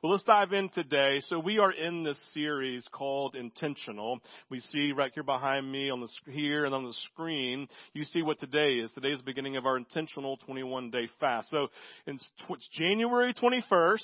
Well, let's dive in today. So we are in this series called Intentional. We see right here behind me on the here and on the screen, you see what today is. Today is the beginning of our intentional 21 day fast. So it's, it's January 21st.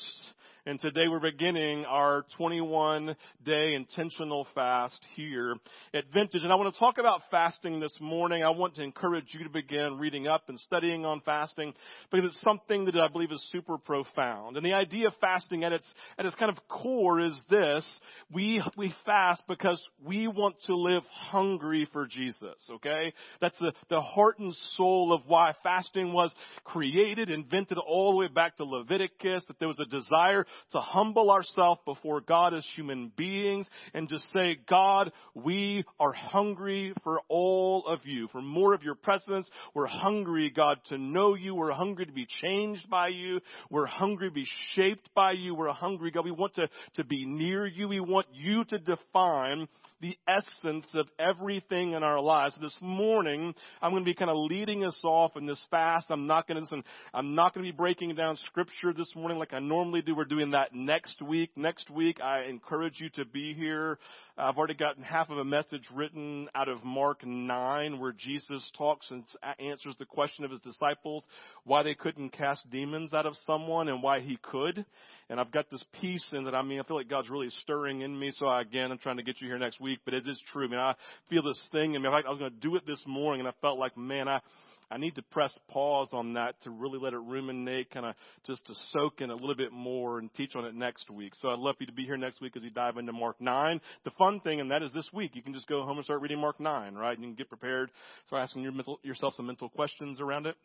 And today we're beginning our 21 day intentional fast here at Vintage. And I want to talk about fasting this morning. I want to encourage you to begin reading up and studying on fasting because it's something that I believe is super profound. And the idea of fasting at its, at its kind of core is this. We, we fast because we want to live hungry for Jesus, okay? That's the, the heart and soul of why fasting was created, invented all the way back to Leviticus, that there was a desire to humble ourselves before God as human beings and just say, God, we are hungry for all of you, for more of your presence. We're hungry, God, to know you. We're hungry to be changed by you. We're hungry to be shaped by you. We're hungry, God. We want to, to be near you. We want you to define the essence of everything in our lives. This morning, I'm going to be kind of leading us off in this fast. I'm not going to listen. I'm not going to be breaking down scripture this morning like I normally do. We're doing that next week. Next week, I encourage you to be here. I've already gotten half of a message written out of Mark 9 where Jesus talks and answers the question of his disciples why they couldn't cast demons out of someone and why he could. And I've got this piece in that I mean, I feel like God's really stirring in me. So I, again, I'm trying to get you here next week, but it is true. I mean, I feel this thing. I mean, I was going to do it this morning and I felt like, man, I, I need to press pause on that to really let it ruminate, kind of just to soak in a little bit more and teach on it next week. So I'd love for you to be here next week as we dive into Mark 9. The fun thing, and that is this week, you can just go home and start reading Mark 9, right? And you can get prepared. So asking your mental, yourself some mental questions around it.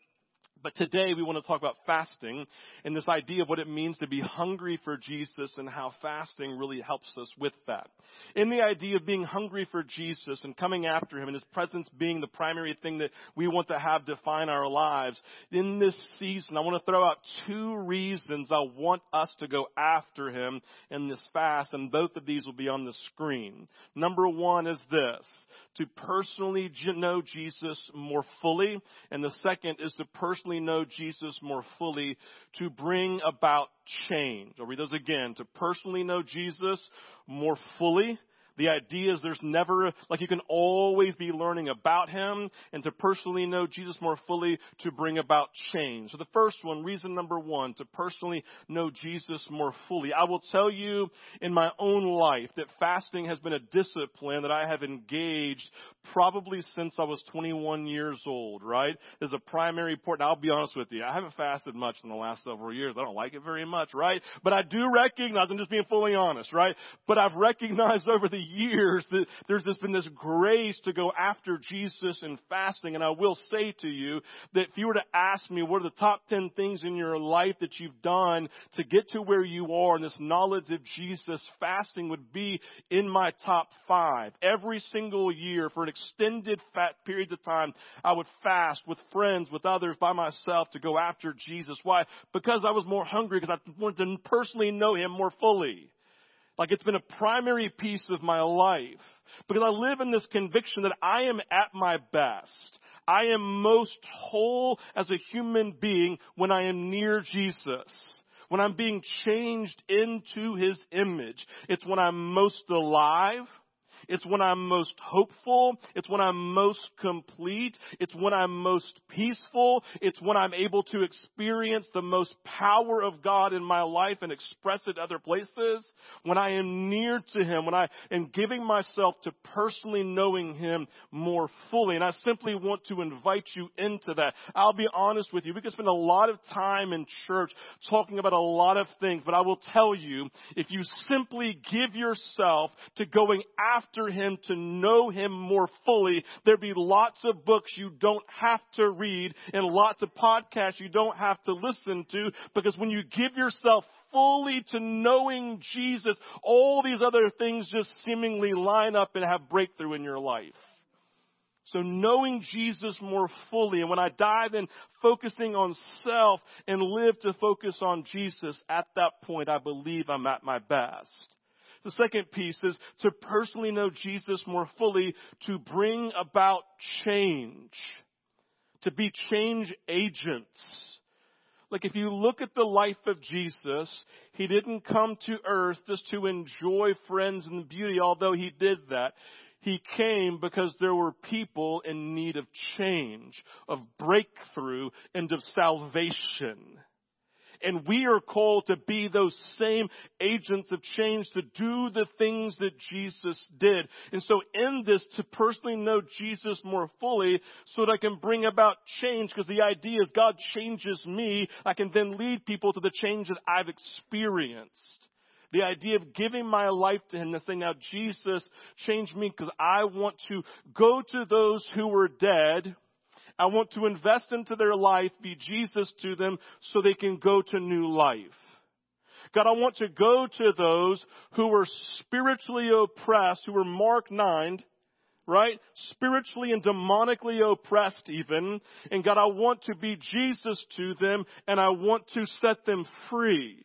But today we want to talk about fasting and this idea of what it means to be hungry for Jesus and how fasting really helps us with that. In the idea of being hungry for Jesus and coming after Him and His presence being the primary thing that we want to have define our lives, in this season I want to throw out two reasons I want us to go after Him in this fast and both of these will be on the screen. Number one is this, to personally know Jesus more fully and the second is to personally know Jesus more fully to bring about change. I'll read those again. To personally know Jesus more fully the idea is there's never, like you can always be learning about Him and to personally know Jesus more fully to bring about change. So the first one, reason number one, to personally know Jesus more fully. I will tell you in my own life that fasting has been a discipline that I have engaged probably since I was 21 years old, right? As a primary important, I'll be honest with you, I haven't fasted much in the last several years. I don't like it very much, right? But I do recognize, I'm just being fully honest, right? But I've recognized over the years that there's this, been this grace to go after Jesus in fasting. And I will say to you that if you were to ask me what are the top 10 things in your life that you've done to get to where you are and this knowledge of Jesus, fasting would be in my top five. Every single year for an extended fat periods of time, I would fast with friends, with others, by myself to go after Jesus. Why? Because I was more hungry because I wanted to personally know Him more fully. Like it's been a primary piece of my life. Because I live in this conviction that I am at my best. I am most whole as a human being when I am near Jesus. When I'm being changed into His image. It's when I'm most alive. It's when I'm most hopeful. It's when I'm most complete. It's when I'm most peaceful. It's when I'm able to experience the most power of God in my life and express it other places. When I am near to Him. When I am giving myself to personally knowing Him more fully. And I simply want to invite you into that. I'll be honest with you. We can spend a lot of time in church talking about a lot of things, but I will tell you, if you simply give yourself to going after after Him to know Him more fully. There'd be lots of books you don't have to read and lots of podcasts you don't have to listen to because when you give yourself fully to knowing Jesus, all these other things just seemingly line up and have breakthrough in your life. So knowing Jesus more fully, and when I dive in focusing on self and live to focus on Jesus, at that point I believe I'm at my best. The second piece is to personally know Jesus more fully, to bring about change, to be change agents. Like if you look at the life of Jesus, he didn't come to earth just to enjoy friends and beauty, although he did that. He came because there were people in need of change, of breakthrough, and of salvation. And we are called to be those same agents of change to do the things that Jesus did. And so in this, to personally know Jesus more fully so that I can bring about change because the idea is God changes me. I can then lead people to the change that I've experienced. The idea of giving my life to Him and saying, now Jesus changed me because I want to go to those who were dead I want to invest into their life, be Jesus to them so they can go to new life. God, I want to go to those who were spiritually oppressed, who were Mark 9, right? Spiritually and demonically oppressed even. And God, I want to be Jesus to them and I want to set them free.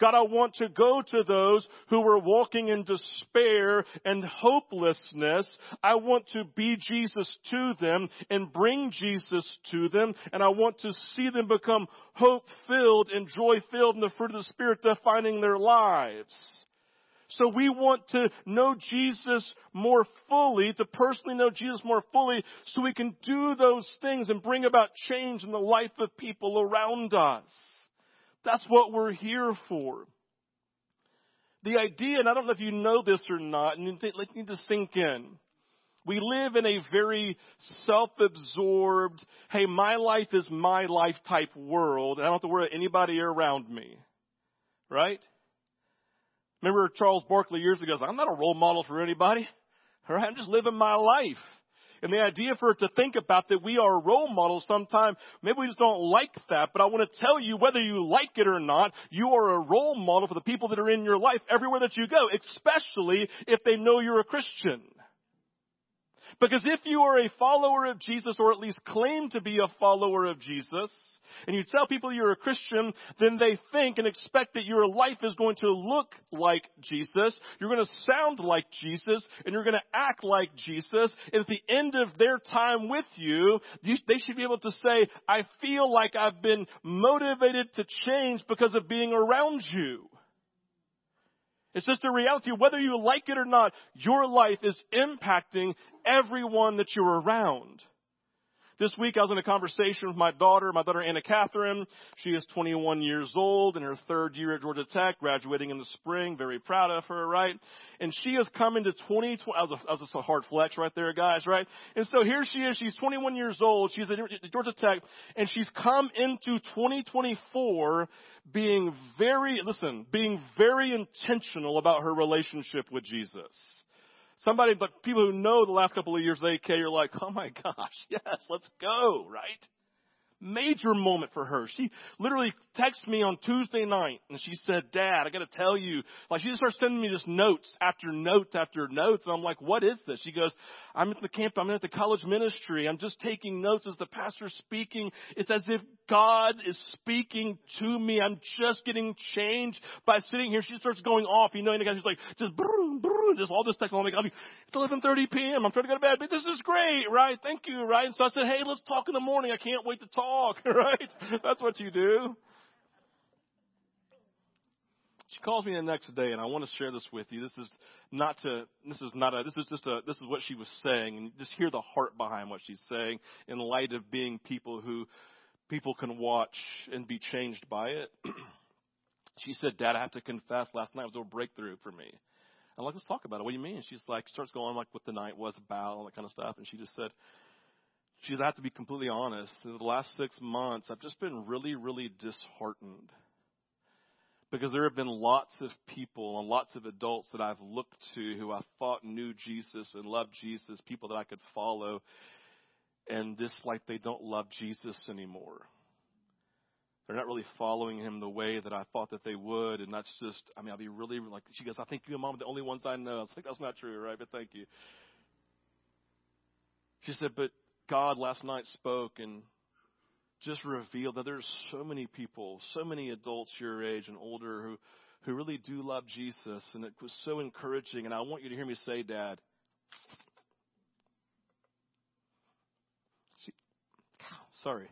God, I want to go to those who are walking in despair and hopelessness. I want to be Jesus to them and bring Jesus to them. And I want to see them become hope filled and joy filled in the fruit of the Spirit defining their lives. So we want to know Jesus more fully, to personally know Jesus more fully, so we can do those things and bring about change in the life of people around us. That's what we're here for. The idea, and I don't know if you know this or not, and you need to sink in. We live in a very self-absorbed, hey, my life is my life type world, and I don't have to worry about anybody around me. Right? Remember Charles Barkley years ago I'm not a role model for anybody. Right? I'm just living my life. And the idea for it to think about that we are a role models sometime, maybe we just don't like that, but I want to tell you whether you like it or not, you are a role model for the people that are in your life everywhere that you go, especially if they know you're a Christian. Because if you are a follower of Jesus, or at least claim to be a follower of Jesus, and you tell people you're a Christian, then they think and expect that your life is going to look like Jesus, you're going to sound like Jesus, and you're going to act like Jesus, and at the end of their time with you, they should be able to say, I feel like I've been motivated to change because of being around you. It's just a reality. Whether you like it or not, your life is impacting everyone that you're around. This week I was in a conversation with my daughter, my daughter Anna Catherine. She is 21 years old in her third year at Georgia Tech, graduating in the spring. Very proud of her, right? And she is coming to 2020. That was, a, that was a hard flex right there, guys, right? And so here she is. She's 21 years old. She's at Georgia Tech, and she's come into 2024 being very, listen, being very intentional about her relationship with Jesus. Somebody, but people who know the last couple of years of AK, you're like, oh my gosh, yes, let's go, right? Major moment for her. She literally texted me on Tuesday night and she said, Dad, I gotta tell you, like she just starts sending me just notes after notes after notes. And I'm like, what is this? She goes, I'm at the camp, I'm at the college ministry. I'm just taking notes as the pastor's speaking. It's as if God is speaking to me. I'm just getting changed by sitting here. She starts going off, you know, and the guy's like, just brrr, brrr, just all this technology. Like, it's 11.30 p.m. I'm trying to go to bed, but this is great, right? Thank you, right? And so I said, hey, let's talk in the morning. I can't wait to talk talk, right? That's what you do. She calls me the next day, and I want to share this with you. This is not to. This is not a. This is just a. This is what she was saying, and just hear the heart behind what she's saying in light of being people who people can watch and be changed by it. she said, "Dad, I have to confess. Last night was a breakthrough for me." I'm like, "Let's talk about it. What do you mean?" She's like, starts going like what the night was about, all that kind of stuff, and she just said, She's I have to be completely honest. In the last six months, I've just been really, really disheartened. Because there have been lots of people and lots of adults that I've looked to who I thought knew Jesus and loved Jesus, people that I could follow, and just like they don't love Jesus anymore. They're not really following him the way that I thought that they would, and that's just, I mean, I'll be really like, she goes, I think you and mom are the only ones I know. I was like, that's not true, right? But thank you. She said, but God last night spoke and just revealed that there's so many people, so many adults your age and older who, who really do love Jesus. And it was so encouraging. And I want you to hear me say, Dad, see, sorry.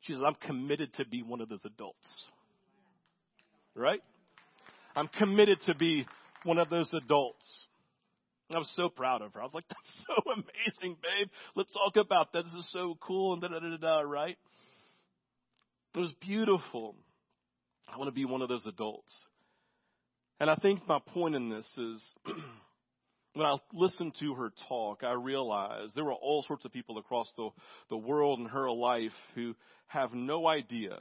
She says, I'm committed to be one of those adults. Right? I'm committed to be one of those adults. I was so proud of her. I was like, that's so amazing, babe. Let's talk about that. This is so cool and da da da da, right? It was beautiful. I want to be one of those adults. And I think my point in this is when I listened to her talk, I realized there were all sorts of people across the, the world in her life who have no idea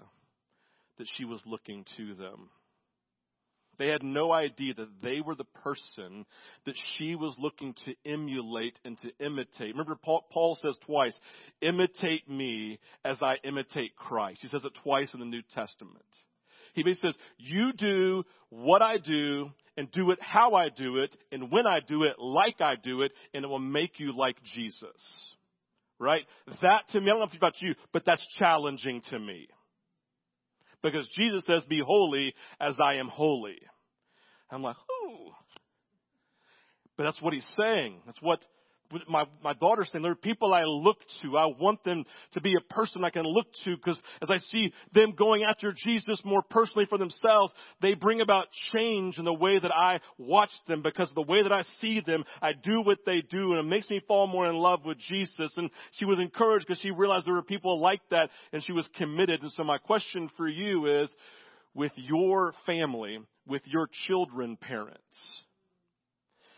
that she was looking to them. They had no idea that they were the person that she was looking to emulate and to imitate. Remember, Paul, says twice, imitate me as I imitate Christ. He says it twice in the New Testament. He basically says, you do what I do and do it how I do it and when I do it like I do it and it will make you like Jesus. Right? That to me, I don't know if about you, but that's challenging to me. Because Jesus says, be holy as I am holy. I'm like, ooh. But that's what he's saying. That's what my, my daughter's saying. There are people I look to. I want them to be a person I can look to because as I see them going after Jesus more personally for themselves, they bring about change in the way that I watch them because the way that I see them, I do what they do and it makes me fall more in love with Jesus. And she was encouraged because she realized there were people like that and she was committed. And so my question for you is, with your family, with your children, parents,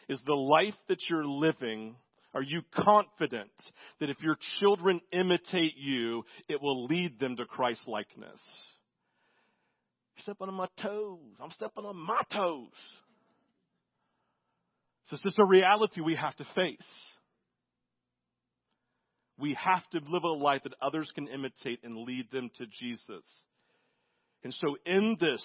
is the life that you're living are you confident that if your children imitate you, it will lead them to Christ likeness? Stepping on my toes. I'm stepping on my toes. So it's just a reality we have to face. We have to live a life that others can imitate and lead them to Jesus. And so in this,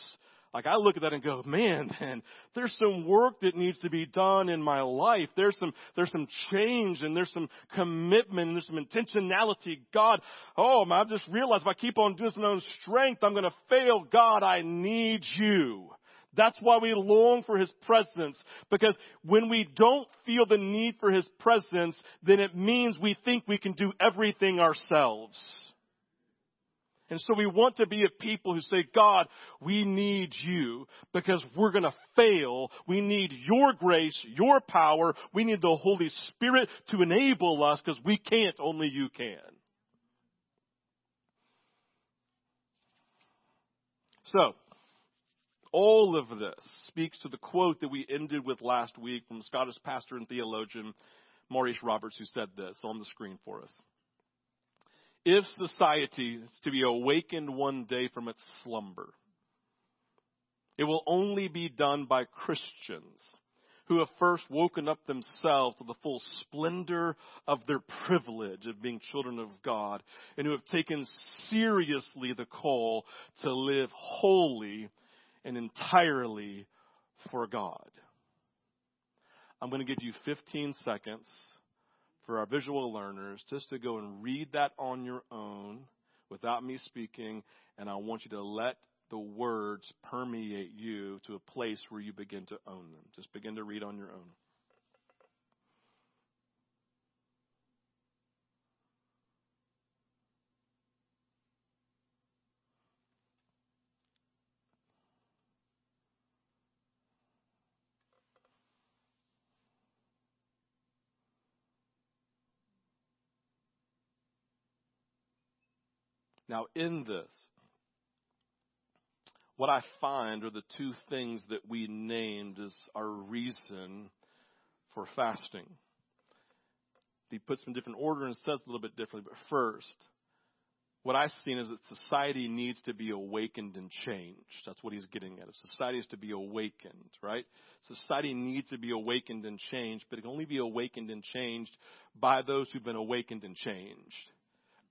like I look at that and go, man, man, there's some work that needs to be done in my life. There's some, there's some change and there's some commitment and there's some intentionality. God, oh, man, I've just realized if I keep on doing this in my own strength, I'm going to fail. God, I need you. That's why we long for His presence. Because when we don't feel the need for His presence, then it means we think we can do everything ourselves. And so we want to be a people who say, God, we need you because we're going to fail. We need your grace, your power. We need the Holy Spirit to enable us because we can't, only you can. So, all of this speaks to the quote that we ended with last week from Scottish pastor and theologian Maurice Roberts, who said this on the screen for us if society is to be awakened one day from its slumber, it will only be done by Christians who have first woken up themselves to the full splendor of their privilege of being children of God and who have taken seriously the call to live wholly and entirely for God. I'm going to give you 15 seconds for our visual learners just to go and read that on your own without me speaking, and I want you to let the words permeate you to a place where you begin to own them. Just begin to read on your own. Now, in this, what I find are the two things that we named as our reason for fasting. He puts them in different order and says a little bit differently, but first, what I've seen is that society needs to be awakened and changed. That's what he's getting at. Society is to be awakened, right? Society needs to be awakened and changed, but it can only be awakened and changed by those who've been awakened and changed.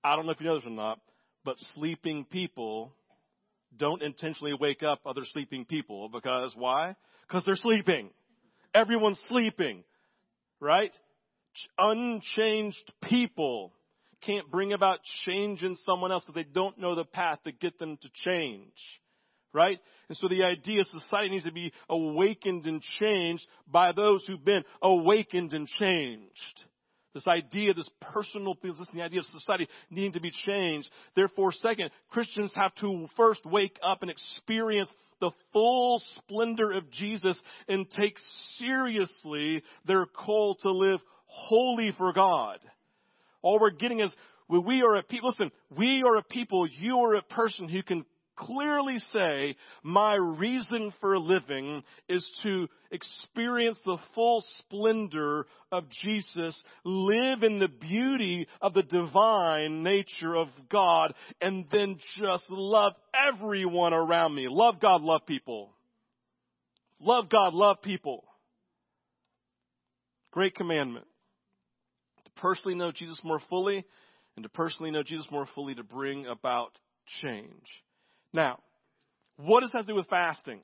I don't know if you know this or not, but sleeping people don't intentionally wake up other sleeping people because why? Because they're sleeping. Everyone's sleeping, right? Unchanged people can't bring about change in someone else because they don't know the path to get them to change. Right? And so the idea society needs to be awakened and changed by those who've been awakened and changed. This idea, this personal, this the idea of society needing to be changed. Therefore, second, Christians have to first wake up and experience the full splendor of Jesus and take seriously their call to live holy for God. All we're getting is we are a people, listen, we are a people, you are a person who can clearly say, my reason for living is to experience the full splendor of Jesus, live in the beauty of the divine nature of God, and then just love everyone around me. Love God, love people. Love God, love people. Great commandment. To personally know Jesus more fully, and to personally know Jesus more fully to bring about change. Now, what does that do with fasting?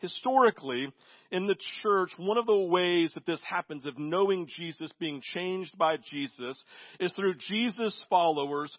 Historically, in the church, one of the ways that this happens of knowing Jesus, being changed by Jesus, is through Jesus' followers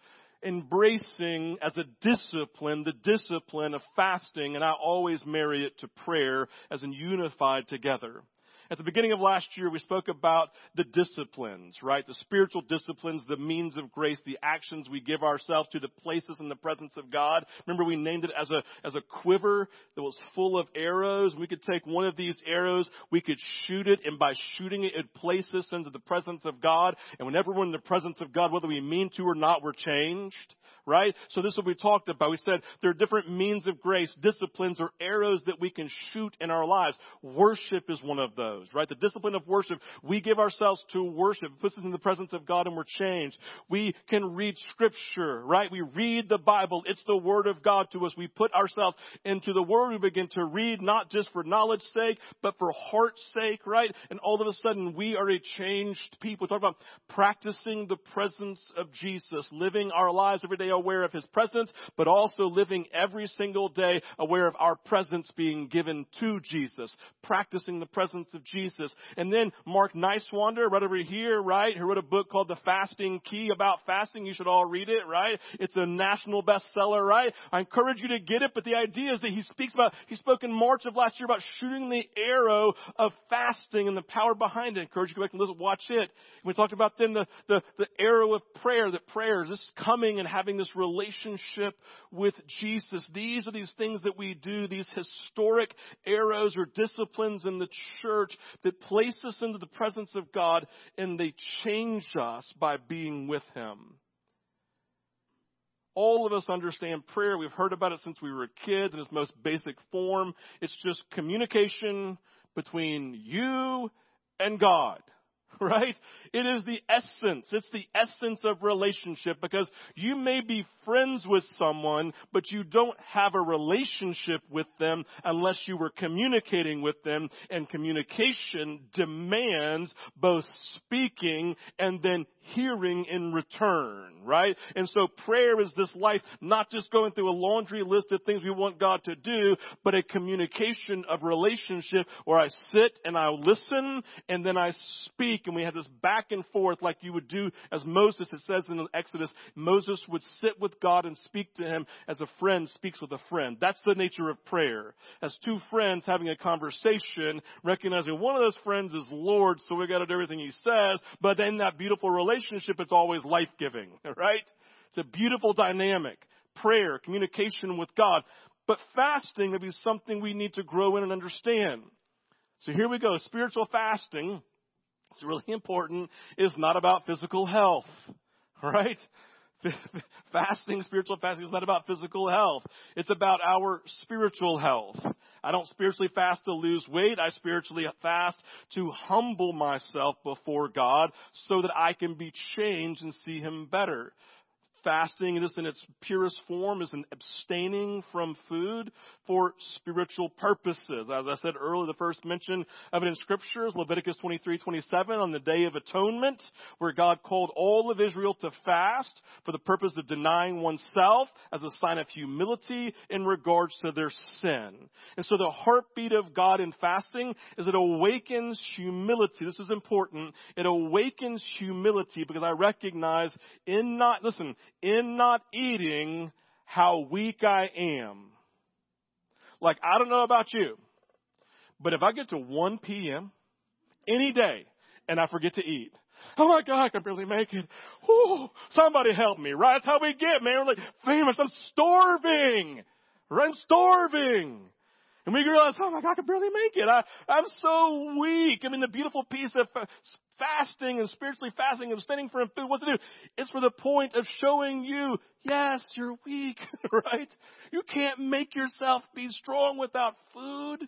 embracing as a discipline the discipline of fasting, and I always marry it to prayer as in unified together. At the beginning of last year, we spoke about the disciplines, right? The spiritual disciplines, the means of grace, the actions we give ourselves to, the places in the presence of God. Remember, we named it as a, as a quiver that was full of arrows. We could take one of these arrows, we could shoot it, and by shooting it, it places us into the presence of God. And whenever we're in the presence of God, whether we mean to or not, we're changed right? So this is what we talked about. We said there are different means of grace, disciplines or arrows that we can shoot in our lives. Worship is one of those, right? The discipline of worship. We give ourselves to worship. It puts us in the presence of God and we're changed. We can read scripture, right? We read the Bible. It's the word of God to us. We put ourselves into the word. We begin to read not just for knowledge sake, but for heart's sake, right? And all of a sudden we are a changed people. We talk about practicing the presence of Jesus, living our lives every day aware of His presence, but also living every single day aware of our presence being given to Jesus, practicing the presence of Jesus. And then Mark Nysewander, right over here, right, who wrote a book called The Fasting Key about fasting. You should all read it, right? It's a national bestseller, right? I encourage you to get it, but the idea is that he speaks about, he spoke in March of last year about shooting the arrow of fasting and the power behind it. I encourage you to go back and listen, watch it. We talked about then the, the, the arrow of prayer, that prayer is just coming and having this relationship with Jesus. These are these things that we do, these historic arrows or disciplines in the church that place us into the presence of God and they change us by being with Him. All of us understand prayer. We've heard about it since we were kids in its most basic form. It's just communication between you and God right? It is the essence. It's the essence of relationship because you may be friends with someone, but you don't have a relationship with them unless you were communicating with them and communication demands both speaking and then hearing in return, right? And so prayer is this life, not just going through a laundry list of things we want God to do, but a communication of relationship where I sit and I listen and then I speak and we have this back and forth like you would do as Moses, it says in Exodus, Moses would sit with God and speak to him as a friend speaks with a friend. That's the nature of prayer. As two friends having a conversation, recognizing one of those friends is Lord, so we gotta do everything he says, but in that beautiful relationship, relationship, it's always life giving, right? It's a beautiful dynamic. Prayer, communication with God. But fasting would be something we need to grow in and understand. So here we go. Spiritual fasting, it's really important, is not about physical health, right? fasting, spiritual fasting is not about physical health. It's about our spiritual health. I don't spiritually fast to lose weight. I spiritually fast to humble myself before God so that I can be changed and see Him better fasting just in its purest form is an abstaining from food for spiritual purposes. As I said earlier, the first mention of it in scripture is Leviticus 23, 27 on the day of atonement, where God called all of Israel to fast for the purpose of denying oneself as a sign of humility in regards to their sin. And so the heartbeat of God in fasting is it awakens humility. This is important. It awakens humility because I recognize in not, listen, in not eating how weak I am. Like, I don't know about you, but if I get to 1 p.m. any day and I forget to eat, Oh my God, I can barely make it. Whew, somebody help me, right? That's how we get, man. We're like, famous, I'm starving. I'm starving. And we realize, oh my God, I can barely make it. I, I'm so weak. I mean, the beautiful piece of fasting and spiritually fasting and abstaining from food, what to do? It's for the point of showing you, yes, you're weak, right? You can't make yourself be strong without food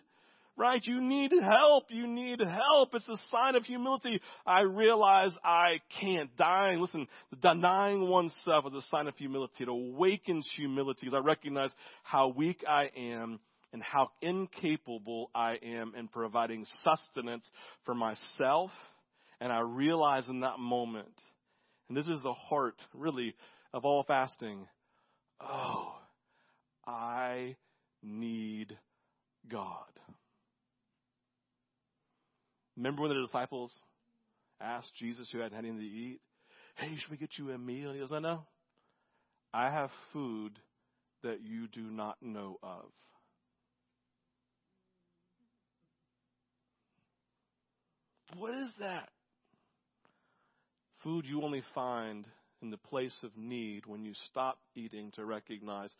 right? You need help. You need help. It's a sign of humility. I realize I can't. Dying, listen, denying oneself is a sign of humility. It awakens humility because I recognize how weak I am and how incapable I am in providing sustenance for myself. And I realize in that moment, and this is the heart, really, of all fasting. Oh, I need God. Remember when the disciples asked Jesus, who hadn't had anything to eat, Hey, should we get you a meal? He goes, No, no. I have food that you do not know of. What is that? Food you only find in the place of need when you stop eating to recognize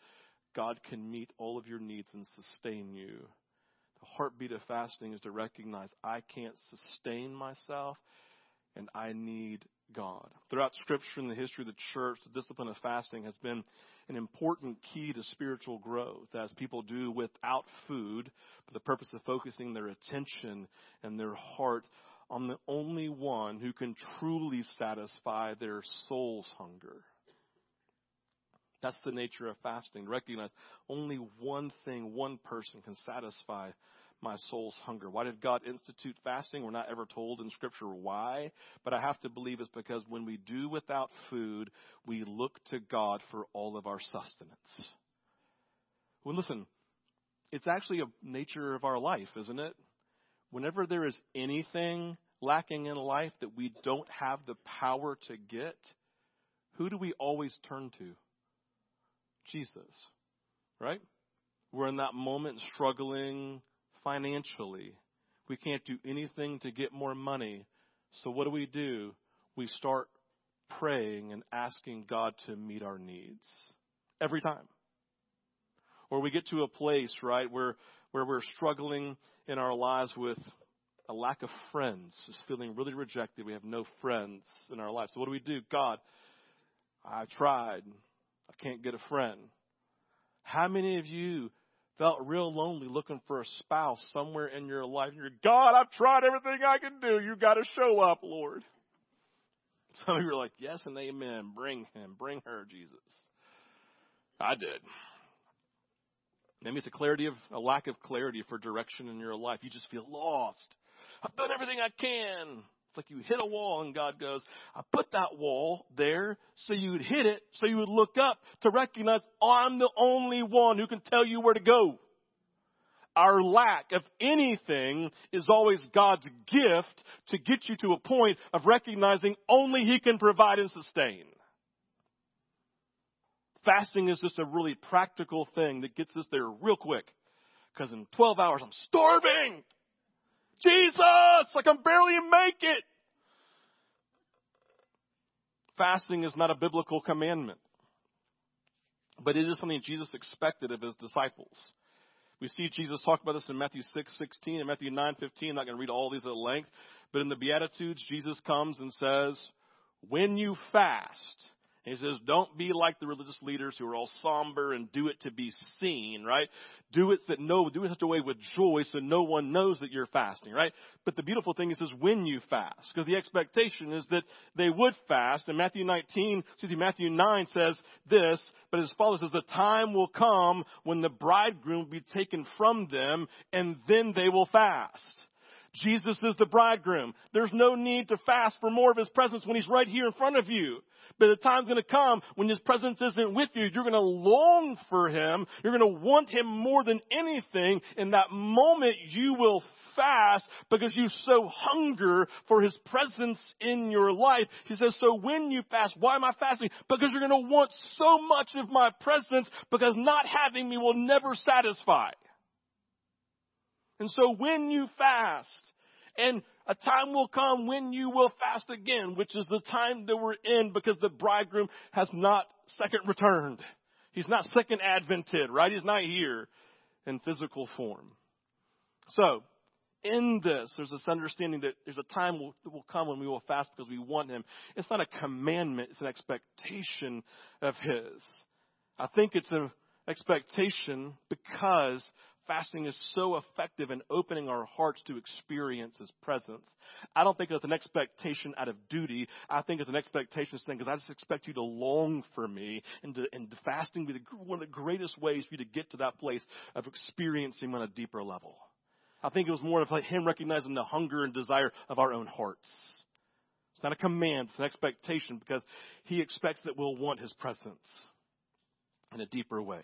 God can meet all of your needs and sustain you. The heartbeat of fasting is to recognize I can't sustain myself and I need God. Throughout Scripture and the history of the church, the discipline of fasting has been an important key to spiritual growth as people do without food for the purpose of focusing their attention and their heart on the only one who can truly satisfy their soul's hunger. That's the nature of fasting. Recognize only one thing, one person can satisfy my soul's hunger. Why did God institute fasting? We're not ever told in Scripture why, but I have to believe it's because when we do without food, we look to God for all of our sustenance. Well, listen, it's actually a nature of our life, isn't it? Whenever there is anything lacking in life that we don't have the power to get, who do we always turn to? Jesus, right? We're in that moment struggling financially. We can't do anything to get more money. So what do we do? We start praying and asking God to meet our needs every time. Or we get to a place, right, where, where we're struggling in our lives with a lack of friends, just feeling really rejected. We have no friends in our lives. So what do we do? God, I tried. I can't get a friend. How many of you felt real lonely looking for a spouse somewhere in your life? And you're, God, I've tried everything I can do. You got to show up, Lord. Some of you are like, yes and amen. Bring him. Bring her, Jesus. I did. Maybe it's a clarity of a lack of clarity for direction in your life. You just feel lost. I've done everything I can. It's like you hit a wall and God goes, I put that wall there so you would hit it, so you would look up to recognize I'm the only one who can tell you where to go. Our lack of anything is always God's gift to get you to a point of recognizing only He can provide and sustain. Fasting is just a really practical thing that gets us there real quick. Because in 12 hours, I'm starving. Jesus, Like I can barely make it. Fasting is not a biblical commandment, but it is something Jesus expected of his disciples. We see Jesus talk about this in Matthew 6, 16 and Matthew 9, 15. I'm not going to read all these at length, but in the Beatitudes, Jesus comes and says, when you fast, he says, don't be like the religious leaders who are all somber and do it to be seen, right? Do it that no, do it such a way with joy so no one knows that you're fasting, right? But the beautiful thing is, is when you fast, because the expectation is that they would fast. And Matthew 19, excuse me, Matthew 9 says this, but as follows, says the time will come when the bridegroom will be taken from them and then they will fast. Jesus is the bridegroom. There's no need to fast for more of his presence when he's right here in front of you. But the time's going to come when his presence isn't with you. You're going to long for him. You're going to want him more than anything. In that moment, you will fast because you so hunger for his presence in your life. He says, so when you fast, why am I fasting? Because you're going to want so much of my presence because not having me will never satisfy. And so when you fast, And a time will come when you will fast again, which is the time that we're in because the bridegroom has not second returned. He's not second advented, right? He's not here in physical form. So, in this, there's this understanding that there's a time will, that will come when we will fast because we want Him. It's not a commandment, it's an expectation of His. I think it's an expectation because fasting is so effective in opening our hearts to experience His presence. I don't think it's an expectation out of duty. I think it's an expectation saying, because I just expect you to long for me, and, to, and fasting be the, one of the greatest ways for you to get to that place of experiencing on a deeper level. I think it was more of like Him recognizing the hunger and desire of our own hearts. It's not a command, it's an expectation because He expects that we'll want His presence in a deeper way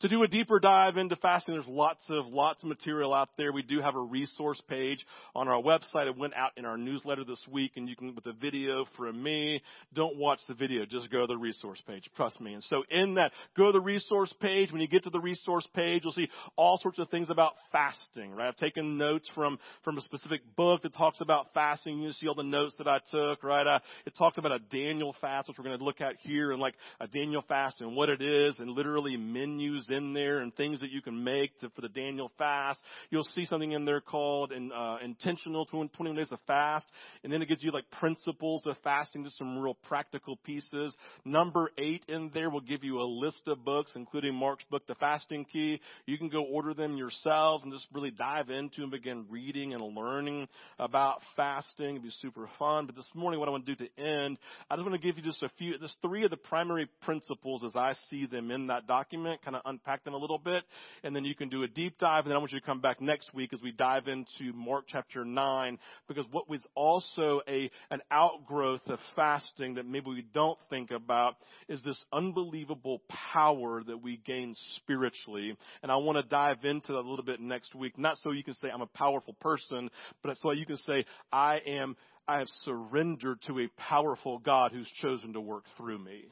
to do a deeper dive into fasting, there's lots of lots of material out there. We do have a resource page on our website. It went out in our newsletter this week, and you can with a video from me. Don't watch the video; just go to the resource page. Trust me. And so, in that, go to the resource page. When you get to the resource page, you'll see all sorts of things about fasting. Right? I've taken notes from from a specific book that talks about fasting. You see all the notes that I took. Right? Uh, it talks about a Daniel fast, which we're going to look at here, and like a Daniel fast and what it is, and literally menus in there and things that you can make to, for the Daniel fast. You'll see something in there called an, uh, intentional 21 days of fast. And then it gives you like principles of fasting, just some real practical pieces. Number eight in there will give you a list of books, including Mark's book, The Fasting Key. You can go order them yourselves and just really dive into and begin reading and learning about fasting. It'd be super fun. But this morning, what I want to do to end, I just want to give you just a few, just three of the primary principles as I see them in that document, kind of unpack them a little bit, and then you can do a deep dive. And then I want you to come back next week as we dive into Mark chapter 9, because what was also a, an outgrowth of fasting that maybe we don't think about is this unbelievable power that we gain spiritually. And I want to dive into that a little bit next week, not so you can say I'm a powerful person, but so you can say I am I have surrendered to a powerful God who's chosen to work through me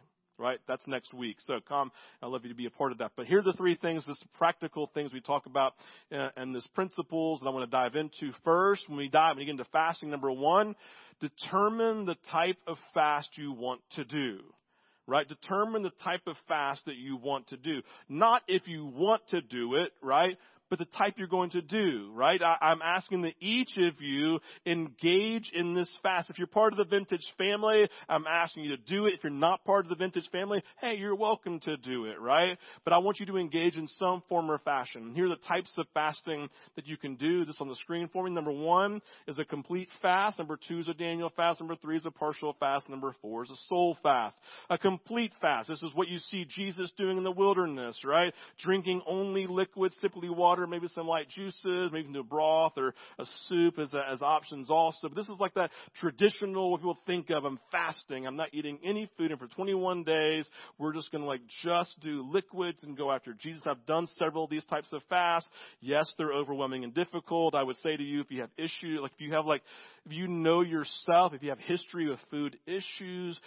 right? That's next week. So come. I'd love you to be a part of that. But here are the three things, this practical things we talk about uh, and this principles that I want to dive into. First, when we dive, when we get into fasting, number one, determine the type of fast you want to do. Right? Determine the type of fast that you want to do. Not if you want to do it, right? But the type you're going to do, right? I, am asking that each of you engage in this fast. If you're part of the vintage family, I'm asking you to do it. If you're not part of the vintage family, hey, you're welcome to do it, right? But I want you to engage in some form or fashion. Here are the types of fasting that you can do. This on the screen for me. Number one is a complete fast. Number two is a Daniel fast. Number three is a partial fast. Number four is a soul fast. A complete fast. This is what you see Jesus doing in the wilderness, right? Drinking only liquids, typically water water, maybe some light juices, maybe you do a broth or a soup as, as options also. But this is like that traditional, what people think of, I'm fasting, I'm not eating any food, and for 21 days, we're just going to like just do liquids and go after Jesus. I've done several of these types of fasts. Yes, they're overwhelming and difficult. I would say to you, if you have issues, like if you have like, if you know yourself, if you have history with food issues,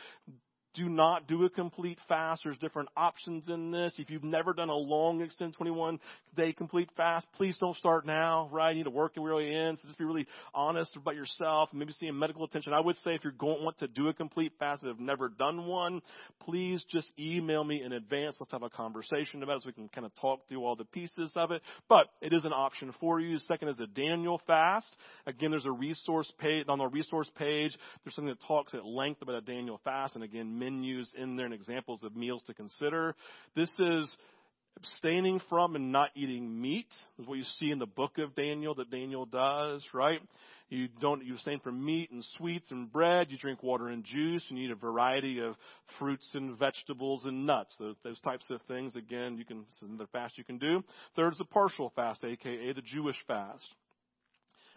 do not do a complete fast. There's different options in this. If you've never done a long extended 21 day complete fast, please don't start now, right? You need to work your way in. So just be really honest about yourself maybe seeing medical attention. I would say if you're going want to do a complete fast and have never done one, please just email me in advance. Let's have a conversation about it so we can kind of talk through all the pieces of it. But it is an option for you. Second is a Daniel fast. Again, there's a resource page on the resource page. There's something that talks at length about a Daniel fast. And again, menus in there and examples of meals to consider. This is abstaining from and not eating meat is what you see in the book of Daniel that Daniel does, right? You don't, you abstain from meat and sweets and bread. You drink water and juice. You eat a variety of fruits and vegetables and nuts. Those, those types of things, again, you can, this is another fast you can do. Third is the partial fast, aka the Jewish fast.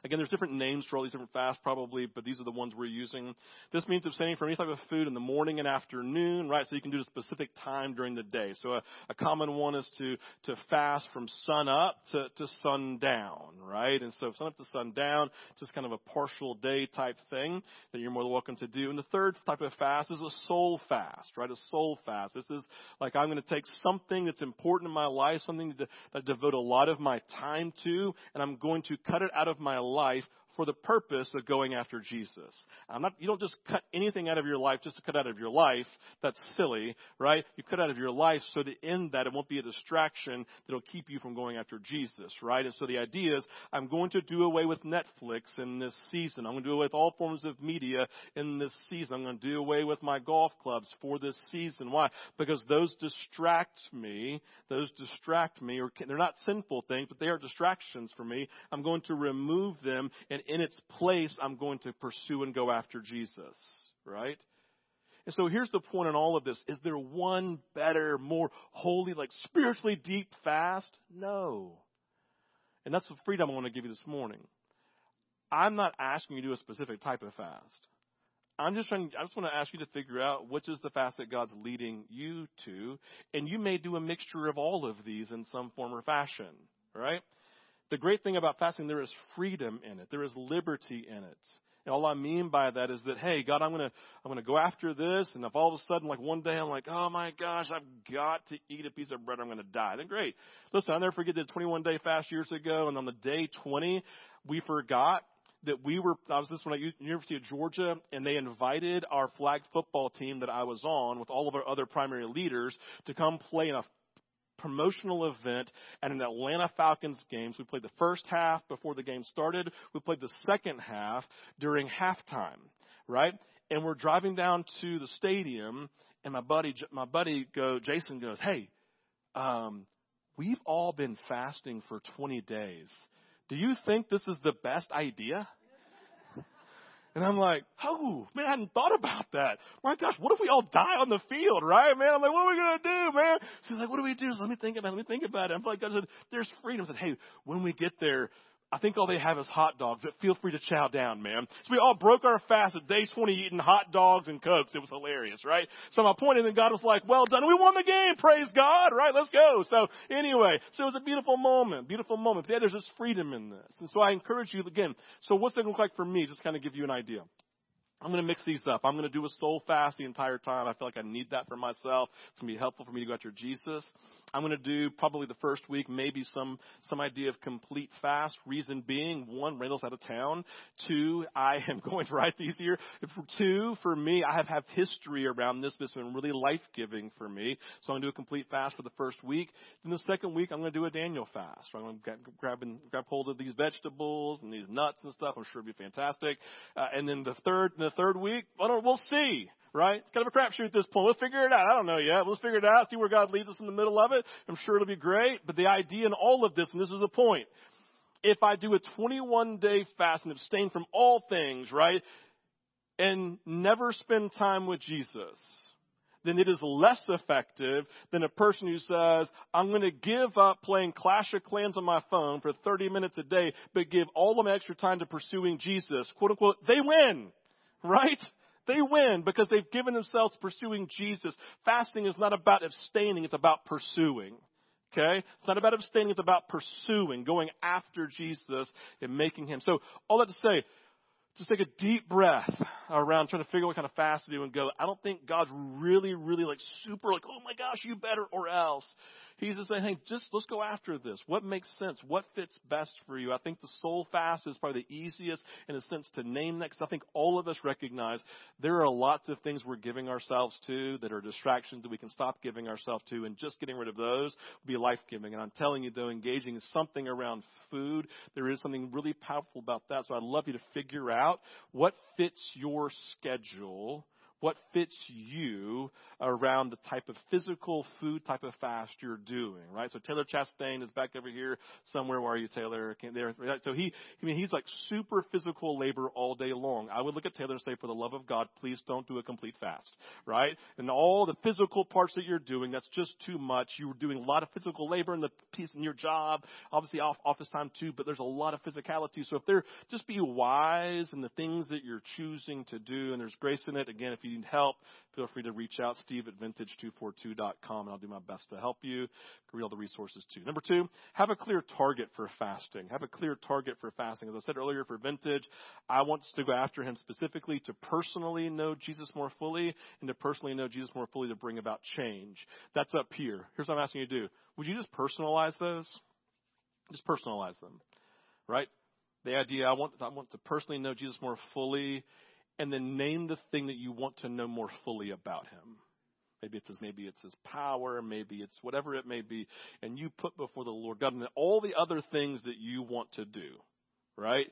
Again, there's different names for all these different fasts probably, but these are the ones we're using. This means abstaining from any type of food in the morning and afternoon, right? So you can do a specific time during the day. So a, a common one is to, to fast from sun up to, to sundown, right? And so sun up to sundown, just kind of a partial day type thing that you're more than welcome to do. And the third type of fast is a soul fast, right? A soul fast. This is like I'm going to take something that's important in my life, something that I devote a lot of my time to, and I'm going to cut it out of my life for the purpose of going after Jesus. I'm not, you don't just cut anything out of your life just to cut out of your life. That's silly, right? You cut out of your life so that in that it won't be a distraction that'll keep you from going after Jesus, right? And so the idea is I'm going to do away with Netflix in this season. I'm going to do away with all forms of media in this season. I'm going to do away with my golf clubs for this season. Why? Because those distract me. Those distract me, or they're not sinful things, but they are distractions for me. I'm going to remove them, and in its place, I'm going to pursue and go after Jesus, right? And so here's the point in all of this. Is there one better, more holy, like spiritually deep fast? No. And that's the freedom I want to give you this morning. I'm not asking you to do a specific type of fast. I'm just trying, I just want to ask you to figure out which is the fast that God's leading you to. And you may do a mixture of all of these in some form or fashion, right? The great thing about fasting, there is freedom in it. There is liberty in it. And all I mean by that is that, hey, God, I'm gonna, I'm gonna go after this, and if all of a sudden, like one day, I'm like, oh my gosh, I've got to eat a piece of bread, I'm gonna die. Then great. Listen, I'll never forget the 21 day fast years ago, and on the day 20, we forgot that we were, I was this one at University of Georgia, and they invited our flag football team that I was on with all of our other primary leaders to come play in a promotional event at an Atlanta Falcons game. So we played the first half before the game started. We played the second half during halftime, right? And we're driving down to the stadium, and my buddy, my buddy, go, Jason goes, "Hey, um, we've all been fasting for 20 days." Do you think this is the best idea? And I'm like, oh, man, I hadn't thought about that. My gosh, what if we all die on the field, right, man? I'm like, what are we going to do, man? So like, what do we do? So let me think about it. Let me think about it. I'm like, God said, there's freedom. I said, hey, when we get there, I think all they have is hot dogs, but feel free to chow down, man. So we all broke our fast at day 20 eating hot dogs and cokes. It was hilarious, right? So my point is, and God was like, well done. We won the game. Praise God, right? Let's go. So anyway, so it was a beautiful moment, beautiful moment. Yeah, there's just freedom in this. And so I encourage you again. So what's it look like for me? Just kind of give you an idea. I'm going to mix these up. I'm going to do a soul fast the entire time. I feel like I need that for myself. It's going to be helpful for me to go after Jesus. I'm going to do probably the first week, maybe some, some idea of complete fast. Reason being, one, Randall's out of town. Two, I am going to write these here. Two, for me, I have have history around this. This has been really life-giving for me. So I'm going to do a complete fast for the first week. Then the second week, I'm going to do a Daniel fast. I'm going to grab, grab hold of these vegetables and these nuts and stuff. I'm sure it'll be fantastic. Uh, and then the third, the third week, well, we'll see right? It's kind of a crapshoot at this point. We'll figure it out. I don't know yet. Let's figure it out, see where God leads us in the middle of it. I'm sure it'll be great. But the idea in all of this, and this is the point, if I do a 21 day fast and abstain from all things, right, and never spend time with Jesus, then it is less effective than a person who says, I'm going to give up playing Clash of Clans on my phone for 30 minutes a day, but give all of my extra time to pursuing Jesus. Quote unquote, they win, right? They win because they've given themselves pursuing Jesus. Fasting is not about abstaining, it's about pursuing. Okay? It's not about abstaining, it's about pursuing, going after Jesus and making him. So, all that to say, just take a deep breath around trying to figure out what kind of fast to do and go, I don't think God's really, really like super like, oh my gosh, you better or else. He's just saying, hey, just let's go after this. What makes sense? What fits best for you? I think the soul fast is probably the easiest in a sense to name that because I think all of us recognize there are lots of things we're giving ourselves to that are distractions that we can stop giving ourselves to and just getting rid of those will be life giving. And I'm telling you though, engaging in something around food, there is something really powerful about that. So I'd love you to figure out what fits your schedule what fits you around the type of physical food type of fast you're doing, right? So Taylor Chastain is back over here somewhere. Where are you, Taylor? There. So he, I mean, he's like super physical labor all day long. I would look at Taylor and say, for the love of God, please don't do a complete fast, right? And all the physical parts that you're doing, that's just too much. You're doing a lot of physical labor in the piece in your job, obviously off office time too, but there's a lot of physicality. So if they're just be wise in the things that you're choosing to do, and there's grace in it. Again, if you need help, feel free to reach out, steve at vintage242.com, and I'll do my best to help you. Read all the resources too. Number two, have a clear target for fasting. Have a clear target for fasting. As I said earlier, for Vintage, I want to go after him specifically to personally know Jesus more fully and to personally know Jesus more fully to bring about change. That's up here. Here's what I'm asking you to do. Would you just personalize those? Just personalize them, right? The idea I want I want to personally know Jesus more fully, and then name the thing that you want to know more fully about him. Maybe it's his, maybe it's his power, maybe it's whatever it may be, and you put before the Lord God and all the other things that you want to do, right?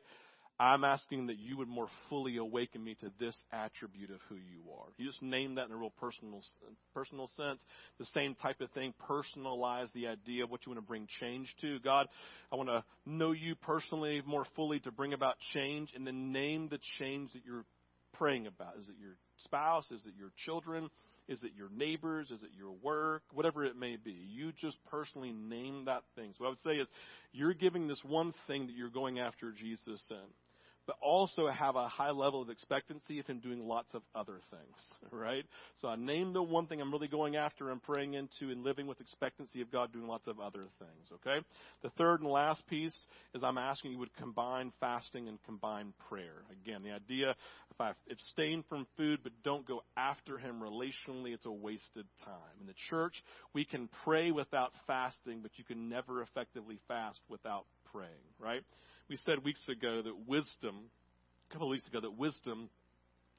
I'm asking that you would more fully awaken me to this attribute of who you are. You just name that in a real personal, personal sense. The same type of thing. Personalize the idea of what you want to bring change to. God, I want to know you personally more fully to bring about change, and then name the change that you're praying about. Is it your spouse? Is it your children? Is it your neighbors? Is it your work? Whatever it may be. You just personally name that thing. So what I would say is you're giving this one thing that you're going after Jesus in but also have a high level of expectancy of him doing lots of other things, right? So I name the one thing I'm really going after and praying into and living with expectancy of God doing lots of other things, okay? The third and last piece is I'm asking you would combine fasting and combine prayer. Again, the idea if I abstain from food but don't go after him relationally, it's a wasted time. In the church, we can pray without fasting, but you can never effectively fast without praying, right? We said weeks ago that wisdom, a couple of weeks ago, that wisdom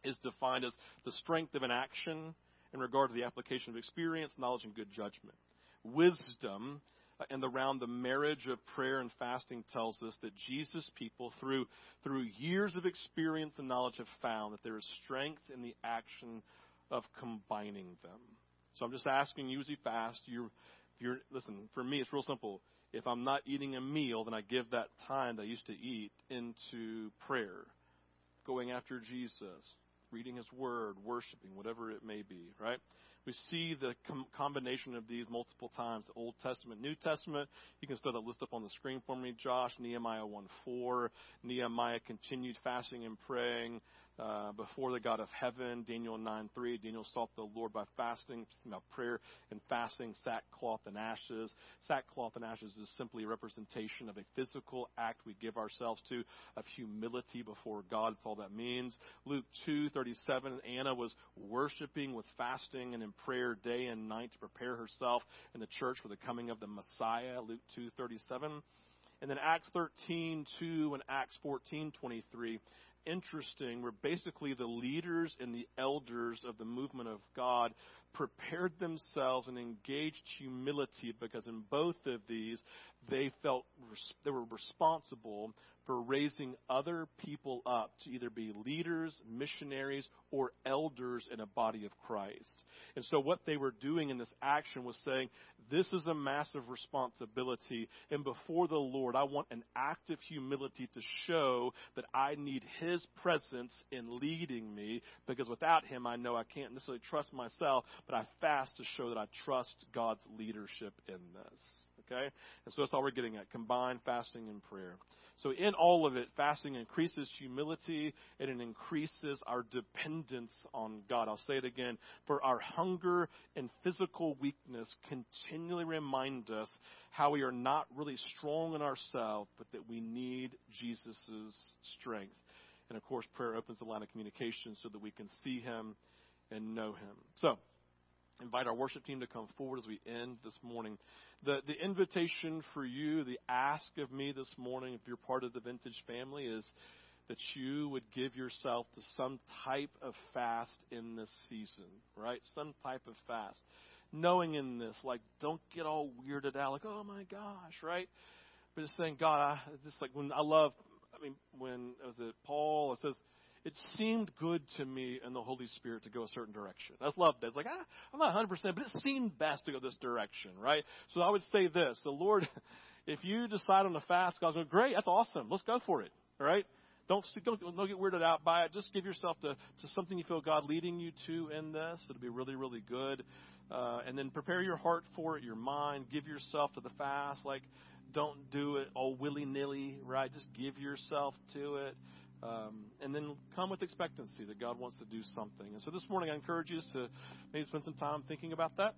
is defined as the strength of an action in regard to the application of experience, knowledge, and good judgment. Wisdom uh, and around the marriage of prayer and fasting tells us that Jesus people, through, through years of experience and knowledge, have found that there is strength in the action of combining them. So I'm just asking you as you fast, you're, you're, listen, for me, it's real simple if I'm not eating a meal, then I give that time that I used to eat into prayer, going after Jesus, reading His Word, worshiping, whatever it may be, right? We see the com- combination of these multiple times Old Testament, New Testament. You can start that list up on the screen for me, Josh. Nehemiah 1 4. Nehemiah continued fasting and praying uh, before the God of heaven. Daniel 9 3. Daniel sought the Lord by fasting, about prayer and fasting, sackcloth and ashes. Sackcloth and ashes is simply a representation of a physical act we give ourselves to of humility before God. That's all that means. Luke 2 37. Anna was worshiping with fasting and in prayer day and night to prepare herself and the church for the coming of the Messiah. Luke 2 37. And then Acts 13, 2 and Acts 14, 23 interesting where basically the leaders and the elders of the movement of God prepared themselves and engaged humility because in both of these they felt they were responsible for raising other people up to either be leaders, missionaries, or elders in a body of Christ. And so what they were doing in this action was saying, this is a massive responsibility. And before the Lord, I want an act of humility to show that I need His presence in leading me because without Him, I know I can't necessarily trust myself, but I fast to show that I trust God's leadership in this. Okay? And so that's all we're getting at combined fasting and prayer. So, in all of it, fasting increases humility and it increases our dependence on God. I'll say it again. For our hunger and physical weakness continually remind us how we are not really strong in ourselves, but that we need Jesus' strength. And of course, prayer opens the line of communication so that we can see Him and know Him. So, invite our worship team to come forward as we end this morning. The, the invitation for you, the ask of me this morning, if you're part of the vintage family, is that you would give yourself to some type of fast in this season, right? Some type of fast. Knowing in this, like, don't get all weirded out, like, oh my gosh, right? But just saying, God, I just like when I love, I mean, when was it Paul? It says, it seemed good to me and the Holy Spirit to go a certain direction. Just love that. It's like, ah, I'm not 100%, but it seemed best to go this direction, right? So I would say this the Lord, if you decide on a fast, God's going, great, that's awesome. Let's go for it, all right? Don't, don't, don't get weirded out by it. Just give yourself to, to something you feel God leading you to in this. It'll be really, really good. Uh, and then prepare your heart for it, your mind. Give yourself to the fast. Like, don't do it all willy nilly, right? Just give yourself to it. Um, and then come with expectancy that God wants to do something. And so this morning, I encourage you to maybe spend some time thinking about that.